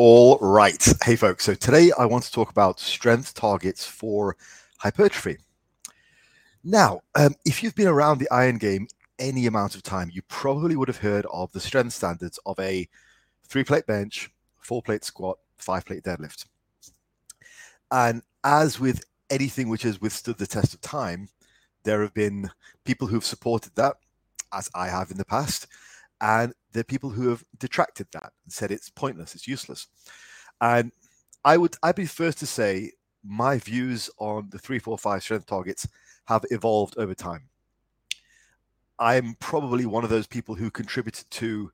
All right. Hey, folks. So today I want to talk about strength targets for hypertrophy. Now, um, if you've been around the iron game any amount of time, you probably would have heard of the strength standards of a three plate bench, four plate squat, five plate deadlift. And as with anything which has withstood the test of time, there have been people who've supported that, as I have in the past, and there are people who have detracted that and said it's pointless, it's useless. And I would I'd be first to say my views on the three, four, five strength targets have evolved over time. I'm probably one of those people who contributed to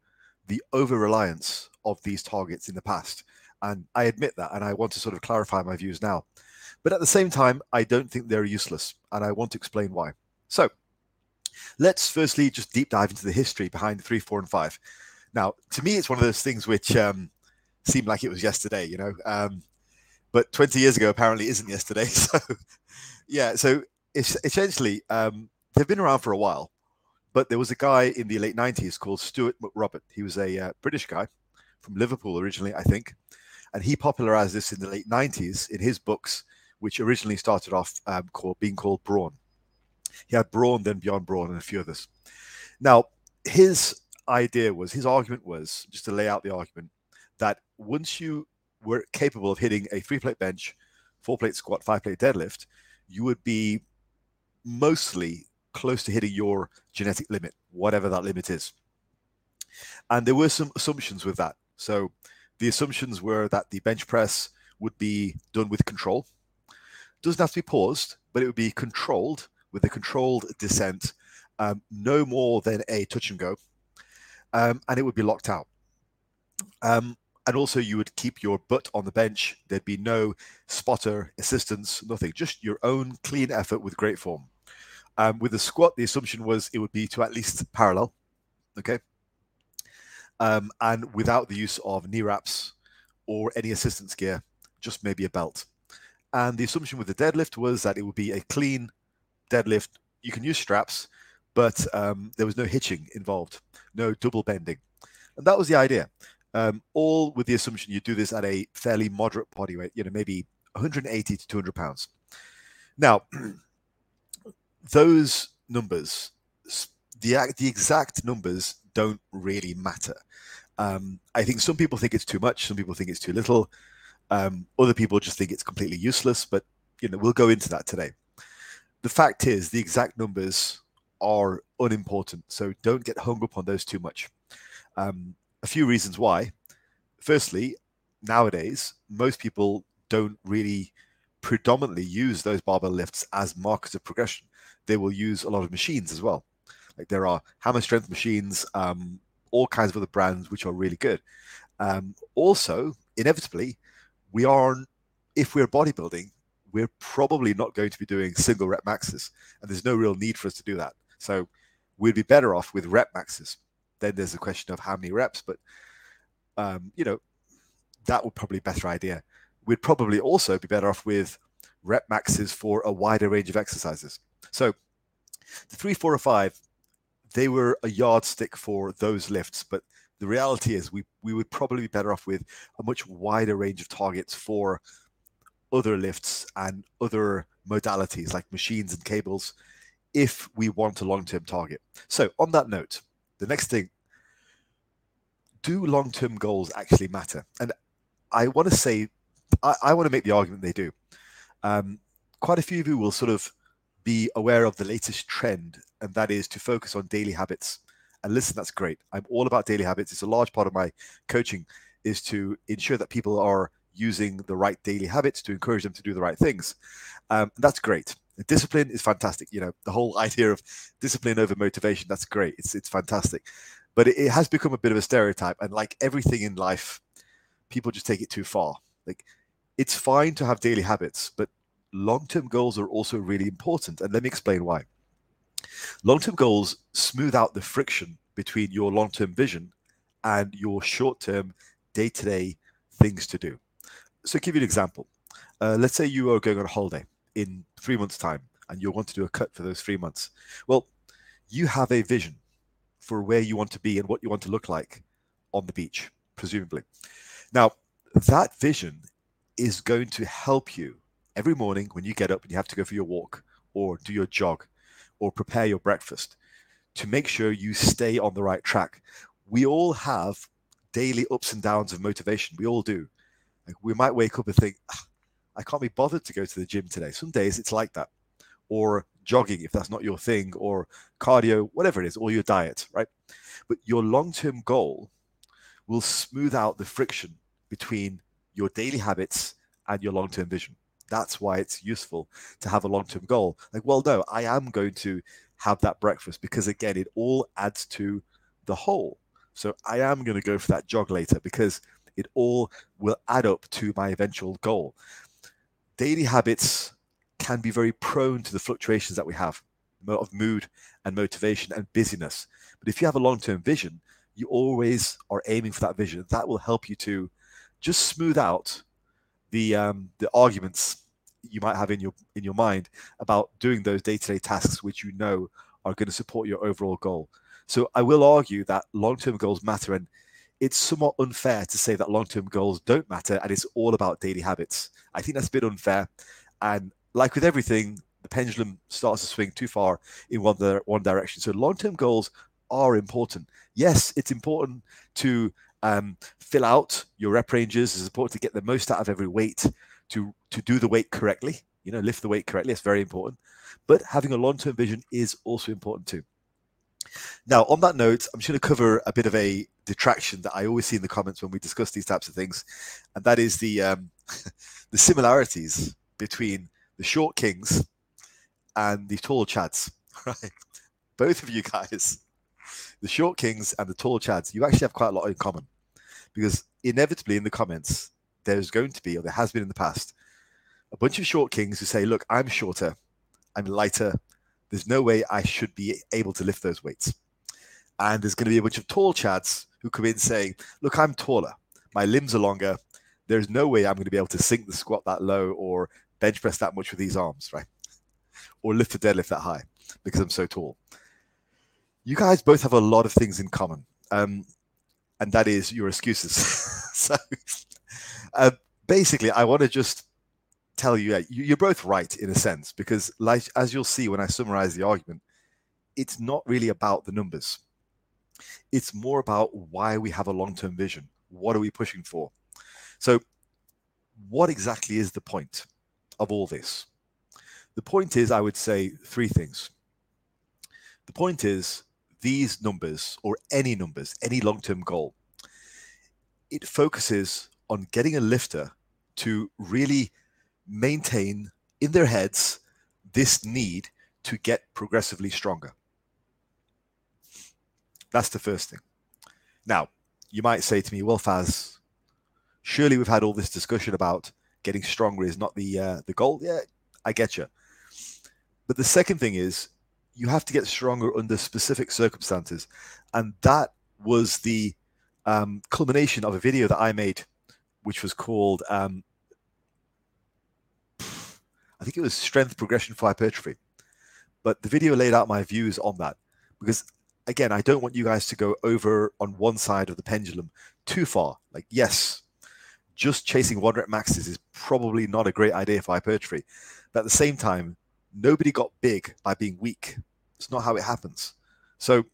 the over reliance of these targets in the past. And I admit that, and I want to sort of clarify my views now. But at the same time, I don't think they're useless, and I want to explain why. So, Let's firstly just deep dive into the history behind three, four, and five. Now, to me, it's one of those things which um, seemed like it was yesterday, you know. Um, but 20 years ago apparently isn't yesterday. So, yeah. So essentially um, they've been around for a while, but there was a guy in the late 90s called Stuart McRobert. He was a uh, British guy from Liverpool originally, I think, and he popularized this in the late 90s in his books, which originally started off um, called being called Brawn. He had Brawn, then Beyond Brawn, and a few others. Now, his idea was, his argument was, just to lay out the argument, that once you were capable of hitting a three plate bench, four plate squat, five plate deadlift, you would be mostly close to hitting your genetic limit, whatever that limit is. And there were some assumptions with that. So the assumptions were that the bench press would be done with control. Doesn't have to be paused, but it would be controlled with a controlled descent, um, no more than a touch and go, um, and it would be locked out. Um, and also, you would keep your butt on the bench. There'd be no spotter, assistance, nothing, just your own clean effort with great form. Um, with the squat, the assumption was it would be to at least parallel, okay, um, and without the use of knee wraps or any assistance gear, just maybe a belt. And the assumption with the deadlift was that it would be a clean deadlift, you can use straps, but um, there was no hitching involved, no double bending. And that was the idea. Um, all with the assumption you do this at a fairly moderate body weight, you know, maybe 180 to 200 pounds. Now, those numbers, the, the exact numbers don't really matter. Um, I think some people think it's too much, some people think it's too little. Um, other people just think it's completely useless, but you know, we'll go into that today the fact is, the exact numbers are unimportant. So don't get hung up on those too much. Um, a few reasons why. Firstly, nowadays, most people don't really predominantly use those barbell lifts as markers of progression. They will use a lot of machines as well. Like there are hammer strength machines, um, all kinds of other brands which are really good. Um, also, inevitably, we are, if we're bodybuilding, we're probably not going to be doing single rep maxes, and there's no real need for us to do that. So we'd be better off with rep maxes. Then there's a question of how many reps, but um, you know that would probably be a better idea. We'd probably also be better off with rep maxes for a wider range of exercises. So the three, four, or five, they were a yardstick for those lifts, but the reality is we we would probably be better off with a much wider range of targets for other lifts and other modalities like machines and cables if we want a long term target. So, on that note, the next thing do long term goals actually matter? And I want to say, I, I, want to make the argument they do. Um, quite a few of you will sort of be aware of the latest trend, and that is to focus on daily habits. And listen, that's great. I'm all about daily habits. It's a large part of my coaching is to ensure that people are using the right daily habits to encourage them to do the right things. Um, that's great. Discipline is fantastic. You know, the whole idea of discipline over motivation, that's great. It's, it's fantastic. But it, it has become a bit of a stereotype. And like everything in life, people just take it too far. Like it's fine to have daily habits, but long term goals are also really important. And let me explain why. Long term goals smooth out the friction between your long term vision and your short term, day to day things to do so give you an example. Uh, let's say you are going on a holiday in three months' time and you want to do a cut for those three months. Well, you have a vision for where you want to be and what you want to look like on the beach, presumably. Now, that vision is going to help you every morning when you get up and you have to go for your walk or do your jog or prepare your breakfast to make sure you stay on the right track. We all have daily ups and downs of motivation. We all do. Like we might wake up and think, ah, I can't be bothered to go to the gym today. Some days it's like that. Or jogging if that's not your thing, or cardio, whatever it is, or your diet, right? But your long term goal will smooth out the friction between your daily habits and your long term vision. That's why it's useful to have a long term goal. Like, well, no, I am going to have that breakfast because, again, it all adds to the whole. So I am going to go for that jog later because it all will add up to my eventual goal. Daily habits can be very prone to the fluctuations that we have of mood and motivation and busyness. But if you have a long term vision, you always are aiming for that vision. That will help you to just smooth out the um, the arguments you might have in your in your mind about doing those day to day tasks which you know are going to support your overall goal. So I will argue that long term goals matter, and it's somewhat unfair to say that long term goals don't matter and it's all about daily habits. I think that's a bit unfair, and like with everything, the pendulum starts to swing too far in one one direction. So long term goals are important. Yes, it's important to um, fill out your rep ranges. It's important to get the most out of every weight, to to do the weight correctly. You know, lift the weight correctly. It's very important. But having a long term vision is also important too. Now, on that note, I'm just going to cover a bit of a detraction that I always see in the comments when we discuss these types of things, and that is the um, the similarities between the short kings and the tall chads. Right, both of you guys, the short kings and the tall chads, you actually have quite a lot in common, because inevitably in the comments there's going to be, or there has been in the past, a bunch of short kings who say, "Look, I'm shorter, I'm lighter, there's no way I should be able to lift those weights. And there's going to be a bunch of tall chads who come in saying, Look, I'm taller. My limbs are longer. There's no way I'm going to be able to sink the squat that low or bench press that much with these arms, right? Or lift a deadlift that high because I'm so tall. You guys both have a lot of things in common. Um, and that is your excuses. so uh, basically, I want to just tell you, you're both right in a sense, because like as you'll see when I summarize the argument, it's not really about the numbers. It's more about why we have a long-term vision. What are we pushing for? So, what exactly is the point of all this? The point is, I would say three things. The point is, these numbers, or any numbers, any long term goal, it focuses on getting a lifter to really maintain in their heads this need to get progressively stronger. That's the first thing. Now, you might say to me, well, Faz, surely we've had all this discussion about getting stronger is not the uh, the goal. Yeah, I get you. But the second thing is you have to get stronger under specific circumstances, and that was the um, culmination of a video that I made, which was called um, I think it was strength progression for hypertrophy. But the video laid out my views on that because again, I don't want you guys to go over on one side of the pendulum too far. Like, yes, just chasing one rep maxes is probably not a great idea for hypertrophy. But at the same time, nobody got big by being weak. It's not how it happens. So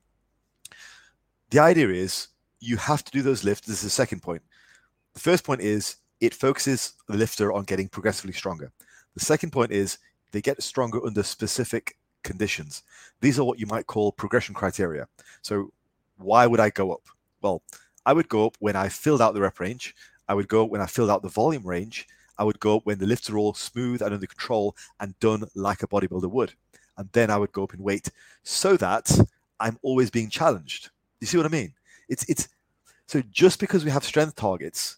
the idea is you have to do those lifts. This is the second point. The first point is it focuses the lifter on getting progressively stronger. The second point is they get stronger under specific conditions. These are what you might call progression criteria. So, why would I go up? Well, I would go up when I filled out the rep range. I would go up when I filled out the volume range. I would go up when the lifts are all smooth and under control and done like a bodybuilder would. And then I would go up in weight so that I'm always being challenged. You see what I mean? It's it's so just because we have strength targets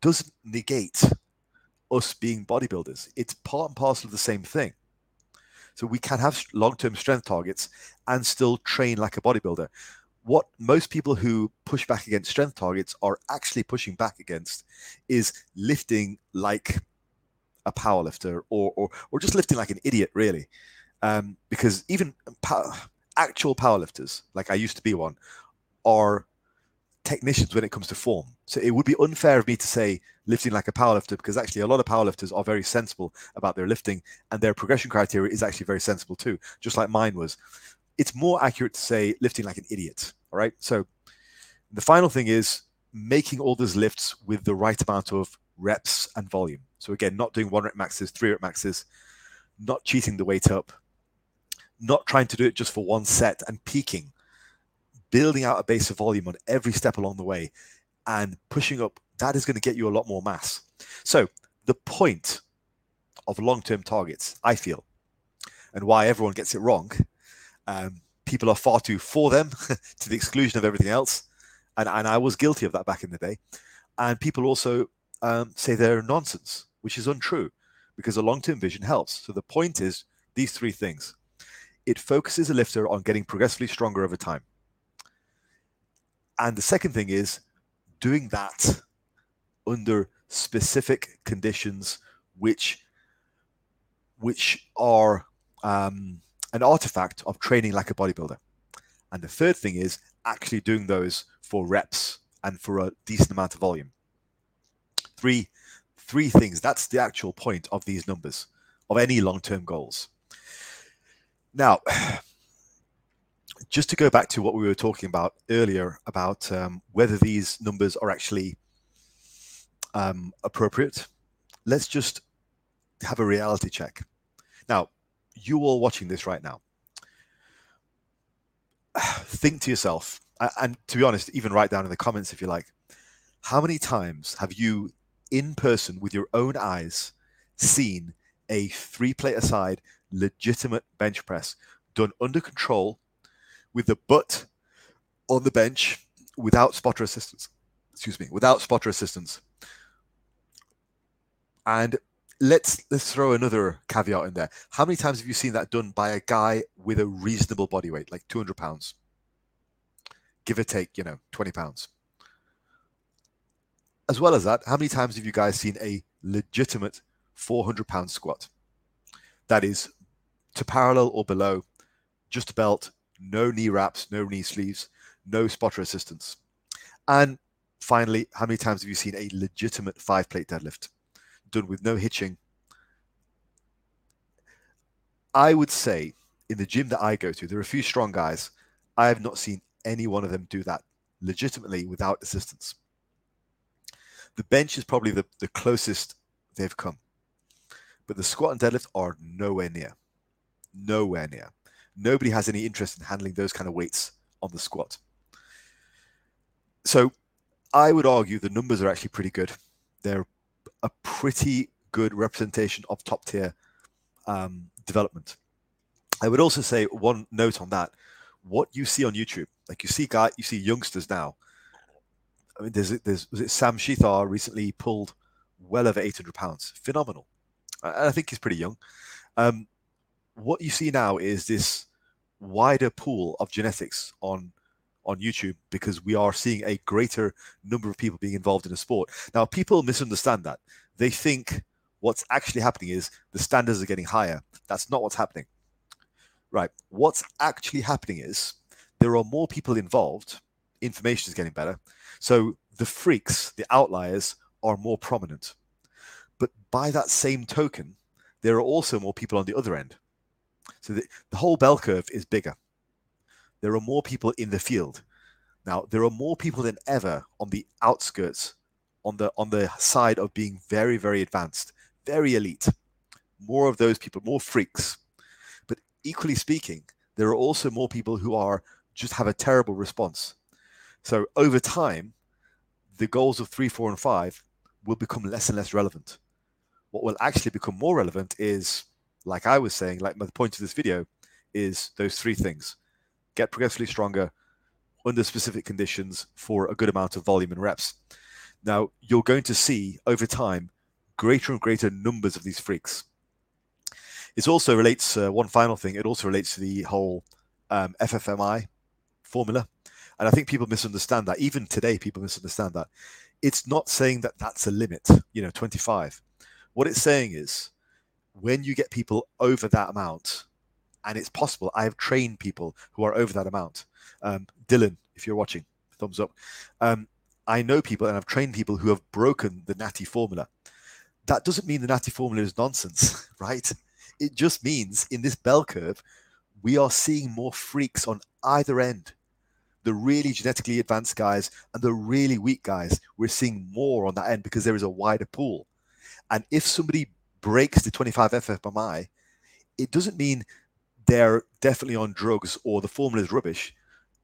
doesn't negate us being bodybuilders. It's part and parcel of the same thing. So we can have long-term strength targets and still train like a bodybuilder. What most people who push back against strength targets are actually pushing back against is lifting like a powerlifter or, or, or just lifting like an idiot, really. Um, because even power, actual powerlifters, like I used to be one, are technicians when it comes to form. So it would be unfair of me to say lifting like a powerlifter because actually a lot of powerlifters are very sensible about their lifting and their progression criteria is actually very sensible too, just like mine was. It's more accurate to say lifting like an idiot. All right. So the final thing is making all those lifts with the right amount of reps and volume. So again, not doing one rep maxes, three rep maxes, not cheating the weight up, not trying to do it just for one set and peaking, building out a base of volume on every step along the way and pushing up, that is going to get you a lot more mass. So the point of long-term targets, I feel, and why everyone gets it wrong, um, people are far too for them to the exclusion of everything else. And, and I was guilty of that back in the day. And people also um, say they're nonsense, which is untrue because a long term vision helps. So the point is these three things it focuses a lifter on getting progressively stronger over time. And the second thing is doing that under specific conditions which which are um, an artifact of training like a bodybuilder. And the third thing is actually doing those for reps and for a decent amount of volume. Three three things. That's the actual point of these numbers, of any long term goals. Now, just to go back to what we were talking about earlier about um, whether these numbers are actually um, appropriate, let's just have a reality check. Now, you all watching this right now, think to yourself, and to be honest, even write down in the comments if you like, how many times have you in person with your own eyes seen a three plate aside legitimate bench press done under control with the butt on the bench without spotter assistance. Excuse me, without spotter assistance. And let's let's throw another caveat in there. How many times have you seen that done by a guy with a reasonable body weight, like 200 pounds, give or take, you know, 20 pounds? as well as that, how many times have you guys seen a legitimate 400 pound squat? That is to parallel or below, just belt, no knee wraps, no knee sleeves, no spotter assistance. And finally, how many times have you seen a legitimate five plate deadlift done with no hitching? I would say in the gym that I go to, there are a few strong guys. I have not seen any one of them do that legitimately without assistance. The bench is probably the, the closest they've come. But the squat and deadlift are nowhere near. Nowhere near. Nobody has any interest in handling those kind of weights on the squat. So I would argue the numbers are actually pretty good. They're a pretty good representation of top tier um, development. I would also say one note on that: what you see on YouTube, like you see guy, you see youngsters now I mean, there's there's was it Sam Shethar recently pulled well over 800 pounds, phenomenal. I, I think he's pretty young. Um, what you see now is this wider pool of genetics on on YouTube because we are seeing a greater number of people being involved in a sport. Now, people misunderstand that. They think what's actually happening is the standards are getting higher. That's not what's happening. Right. What's actually happening is there are more people involved, information is getting better, so the freaks, the outliers, are more prominent. But by that same token, there are also more people on the other end. So the, the whole bell curve is bigger. There are more people in the field. Now, there are more people than ever on the outskirts, on the on the side of being very, very advanced, very elite. More of those people, more freaks. But equally speaking, there are also more people who are just have a terrible response so over time, the goals of three, four, and five will become less and less relevant. What will actually become more relevant is, like I was saying, like the point of this video, is those three things: get progressively stronger under specific conditions for a good amount of volume and reps. Now you're going to see over time greater and greater numbers of these freaks. It also relates uh, one final thing. It also relates to the whole um, FFMI formula. And I think people misunderstand that. Even today, people misunderstand that. It's not saying that that's a limit, you know, 25. What it's saying is when you get people over that amount, and it's possible, I have trained people who are over that amount. Um, Dylan, if you're watching, thumbs up. Um, I know people and I've trained people who have broken the Natty formula. That doesn't mean the Natty formula is nonsense, right? It just means in this bell curve, we are seeing more freaks on either end. The really genetically advanced guys and the really weak guys, we're seeing more on that end because there is a wider pool. And if somebody breaks the 25 FFMI, it doesn't mean they're definitely on drugs or the formula is rubbish.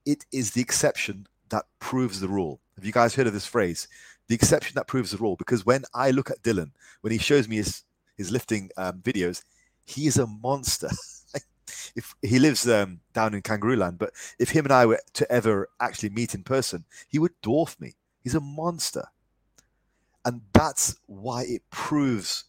It is the exception that proves the rule. Have you guys heard of this phrase? The exception that proves the rule. Because when I look at Dylan, when he shows me his his lifting um, videos, he is a monster. if he lives um, down in Kangaroo Land, but if him and I were to ever actually meet in person, he would dwarf me. He's a monster, and that's why it proves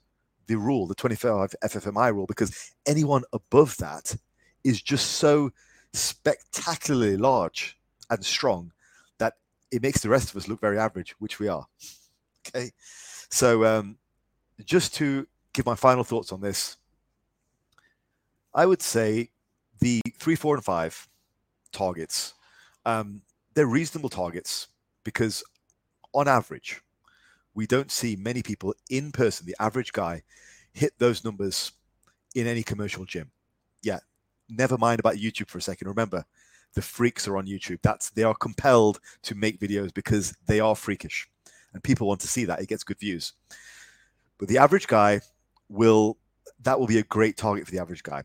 the rule, the 25 FFMI rule, because anyone above that is just so spectacularly large and strong that it makes the rest of us look very average, which we are. Okay, so um, just to give my final thoughts on this, I would say the three, four, and five targets, um, they're reasonable targets because on average, we don't see many people in person, the average guy, hit those numbers in any commercial gym. Yeah, never mind about YouTube for a second. Remember, the freaks are on YouTube. That's they are compelled to make videos because they are freakish, and people want to see that. It gets good views. But the average guy will that will be a great target for the average guy.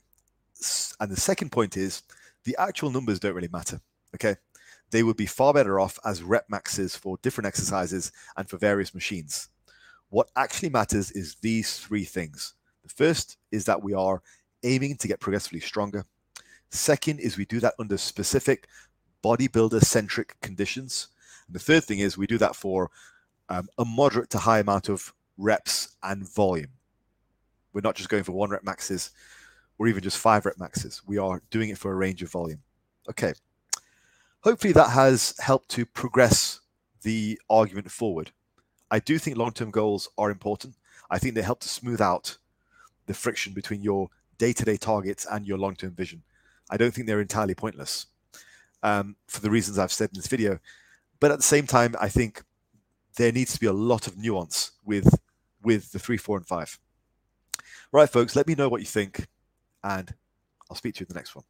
And the second point is the actual numbers don't really matter. Okay, they would be far better off as rep maxes for different exercises and for various machines. What actually matters is these three things. The first is that we are aiming to get progressively stronger. Second is we do that under specific bodybuilder centric conditions. And the third thing is we do that for um, a moderate to high amount of reps and volume. We're not just going for one rep maxes or even just five rep maxes. We are doing it for a range of volume. Okay. Hopefully that has helped to progress the argument forward. I do think long term goals are important. I think they help to smooth out the friction between your day to day targets and your long term vision. I don't think they're entirely pointless um, for the reasons I've said in this video. But at the same time, I think there needs to be a lot of nuance with with the three, four, and five. Right, folks, let me know what you think, and I'll speak to you in the next one.